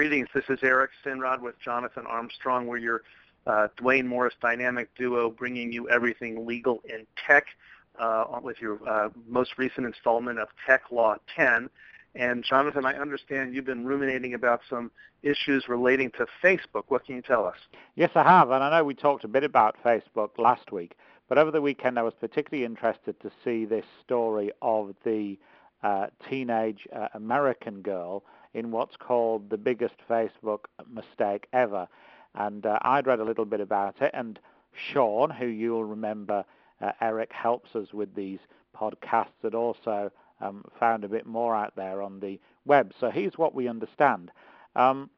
greetings. This is Eric Sinrod with Jonathan Armstrong. We're your uh, Duane Morris dynamic duo bringing you everything legal in tech uh, with your uh, most recent installment of Tech Law 10. And Jonathan, I understand you've been ruminating about some issues relating to Facebook. What can you tell us? Yes, I have. And I know we talked a bit about Facebook last week. But over the weekend, I was particularly interested to see this story of the uh, teenage uh, American girl in what's called the biggest Facebook mistake ever. And uh, I'd read a little bit about it, and Sean, who you'll remember, uh, Eric helps us with these podcasts, had also um, found a bit more out there on the web. So here's what we understand. Um,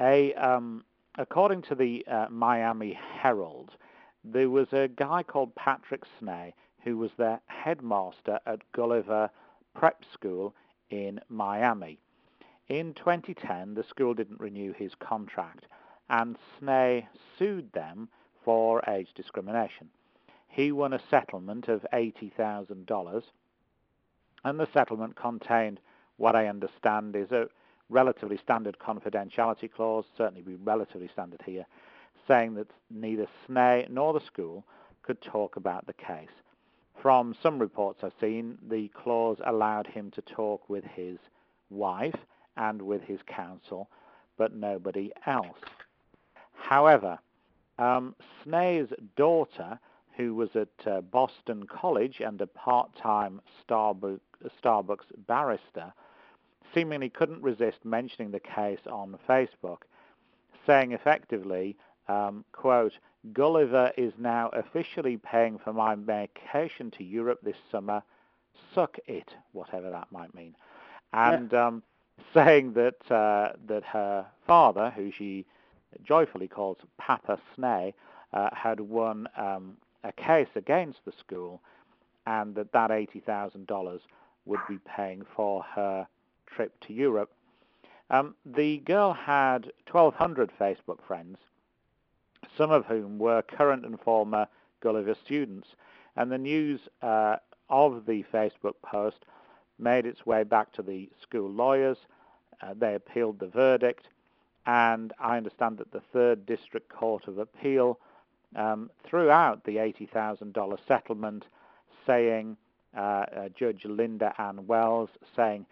a, um, according to the uh, Miami Herald, there was a guy called Patrick Snee who was the headmaster at Gulliver Prep School in Miami. In 2010, the school didn't renew his contract, and Snee sued them for age discrimination. He won a settlement of $80,000, and the settlement contained what I understand is a relatively standard confidentiality clause, certainly be relatively standard here, saying that neither Snee nor the school could talk about the case. From some reports I've seen, the clause allowed him to talk with his wife and with his counsel, but nobody else. However, um, Snee's daughter, who was at uh, Boston College and a part-time Starbucks, Starbucks barrister, seemingly couldn't resist mentioning the case on Facebook, saying effectively, um, quote, Gulliver is now officially paying for my vacation to Europe this summer. Suck it, whatever that might mean. And yeah. um, saying that uh, that her father, who she joyfully calls Papa Snee, uh, had won um, a case against the school, and that that eighty thousand dollars would be paying for her trip to Europe. Um, the girl had 1,200 Facebook friends, some of whom were current and former Gulliver students, and the news uh, of the Facebook post made its way back to the school lawyers. Uh, they appealed the verdict, and I understand that the Third District Court of Appeal um, threw out the $80,000 settlement, saying uh, uh, Judge Linda Ann Wells saying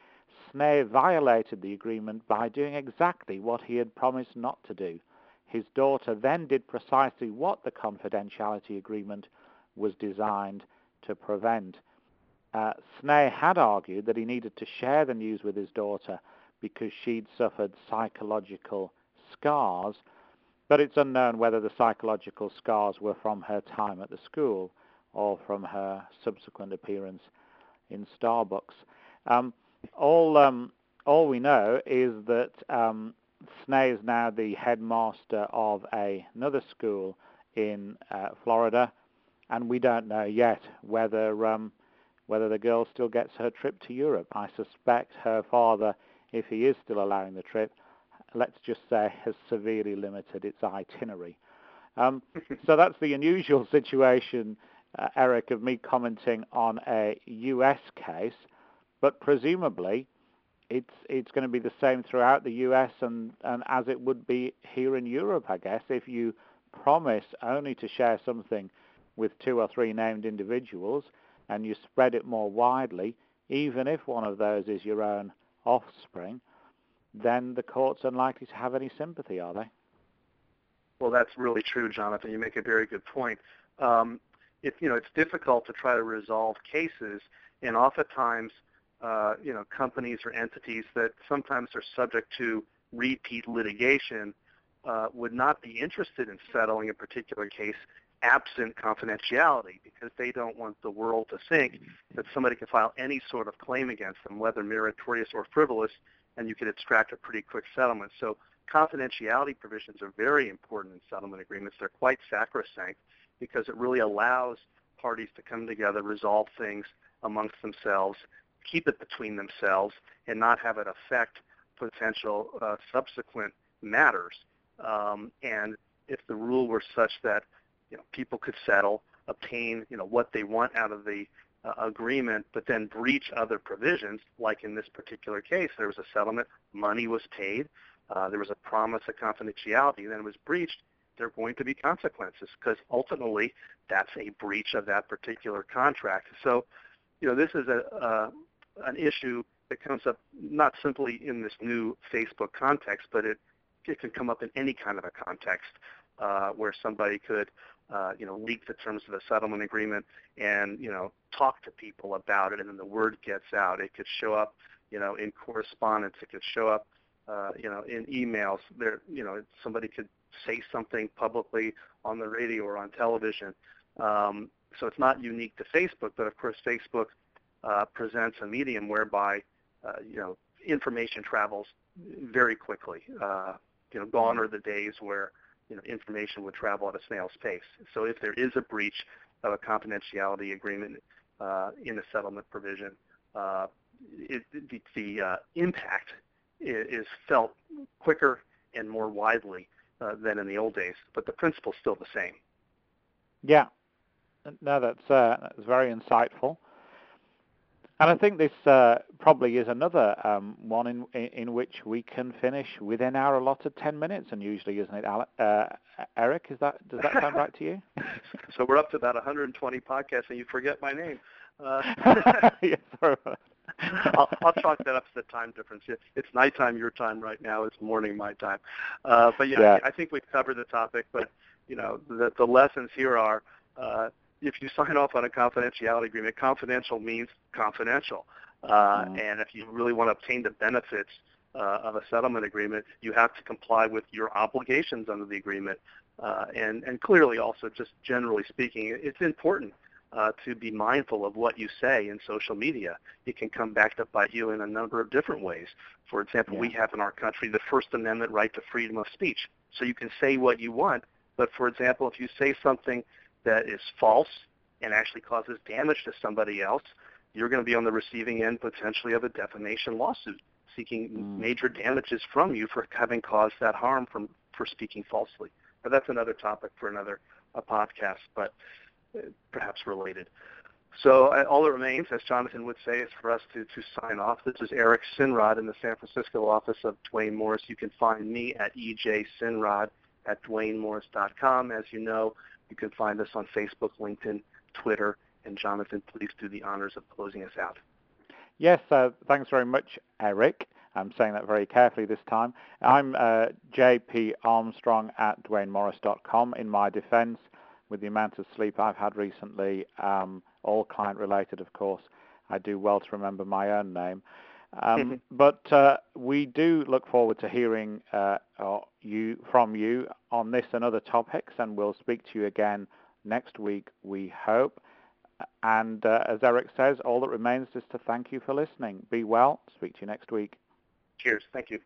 Snee violated the agreement by doing exactly what he had promised not to do. His daughter then did precisely what the confidentiality agreement was designed to prevent. Uh, had argued that he needed to share the news with his daughter because she'd suffered psychological scars, but it's unknown whether the psychological scars were from her time at the school or from her subsequent appearance in Starbucks. Um, all, um, all we know is that um, Snee is now the headmaster of a, another school in uh, Florida, and we don't know yet whether um, whether the girl still gets her trip to Europe. I suspect her father, if he is still allowing the trip, let's just say, has severely limited its itinerary. Um, so that's the unusual situation, uh, Eric, of me commenting on a U.S. case, but presumably it's it's going to be the same throughout the U.S. and, and as it would be here in Europe, I guess, if you promise only to share something with two or three named individuals, and you spread it more widely, even if one of those is your own offspring, then the court's unlikely to have any sympathy, are they? Well, that's really true, Jonathan. You make a very good point. Um, it, you know, it's difficult to try to resolve cases, and oftentimes, uh, you know, companies or entities that sometimes are subject to repeat litigation uh, would not be interested in settling a particular case absent confidentiality because they don't want the world to think that somebody can file any sort of claim against them, whether meritorious or frivolous, and you can extract a pretty quick settlement. So confidentiality provisions are very important in settlement agreements. They're quite sacrosanct because it really allows parties to come together, resolve things amongst themselves, keep it between themselves, and not have it affect potential uh, subsequent matters. Um, and if the rule were such that you know, people could settle, obtain, you know, what they want out of the uh, agreement, but then breach other provisions, like in this particular case, there was a settlement, money was paid, uh, there was a promise of confidentiality, then it was breached, there are going to be consequences because ultimately that's a breach of that particular contract. So, you know, this is a, uh, an issue that comes up not simply in this new Facebook context, but it, it can come up in any kind of a context where somebody could, uh, you know, leak the terms of a settlement agreement and, you know, talk to people about it, and then the word gets out. It could show up, you know, in correspondence. It could show up, uh, you know, in emails. There, you know, somebody could say something publicly on the radio or on television. Um, so it's not unique to Facebook, but of course Facebook uh, presents a medium whereby uh, you know information travels very quickly. Uh, you know, gone are the days where you know information would travel at a snail's pace. So if there is a breach of a confidentiality agreement uh, in a settlement provision, uh, it, the, the uh, impact is felt quicker and more widely uh, than in the old days, but the principle's still the same. Yeah, no, that's uh, that's very insightful. And I think this uh, probably is another um, one in, in, which we can finish within our allotted 10 minutes, and usually, isn't it, uh, Eric? Is that does that sound right to you? so we're up to about 120 podcasts, and you forget my name. Uh, sorry. I'll, I'll chalk that up to the time difference. It's nighttime your time right now. It's morning my time. Uh, but yeah, yeah, I think we've covered the topic. But you know, the, the lessons here are uh, if you sign off on a confidentiality agreement, confidential means confidential. Uh, mm-hmm. And if you really want to obtain the benefits uh, of a settlement agreement, you have to comply with your obligations under the agreement. Uh, and, and clearly also, just generally speaking, it's important uh, to be mindful of what you say in social media. It can come back to bite you in a number of different ways. For example, yeah. we have in our country the First Amendment right to freedom of speech. So you can say what you want, but for example, if you say something that is false and actually causes damage to somebody else, you're going to be on the receiving end potentially of a defamation lawsuit seeking mm. major damages from you for having caused that harm from for speaking falsely. But that's another topic for another a podcast, but uh, perhaps related. So uh, all that remains, as Jonathan would say, is for us to, to sign off. This is Eric Sinrod in the San Francisco office of Duane Morris. You can find me at ejsinrod at duanemorris.com. As you know, you can find us on Facebook, LinkedIn, Twitter, and Jonathan, please do the honors of closing us out. Yes, uh, thanks very much, Eric. I'm saying that very carefully this time. I'm uh, JP Armstrong at duanemorris.com. In my defense, with the amount of sleep I've had recently, um, all client related, of course, I do well to remember my own name. Um, but uh, we do look forward to hearing uh, you from you on this and other topics, and we'll speak to you again next week, we hope. And uh, as Eric says, all that remains is to thank you for listening. Be well. Speak to you next week. Cheers. Thank you.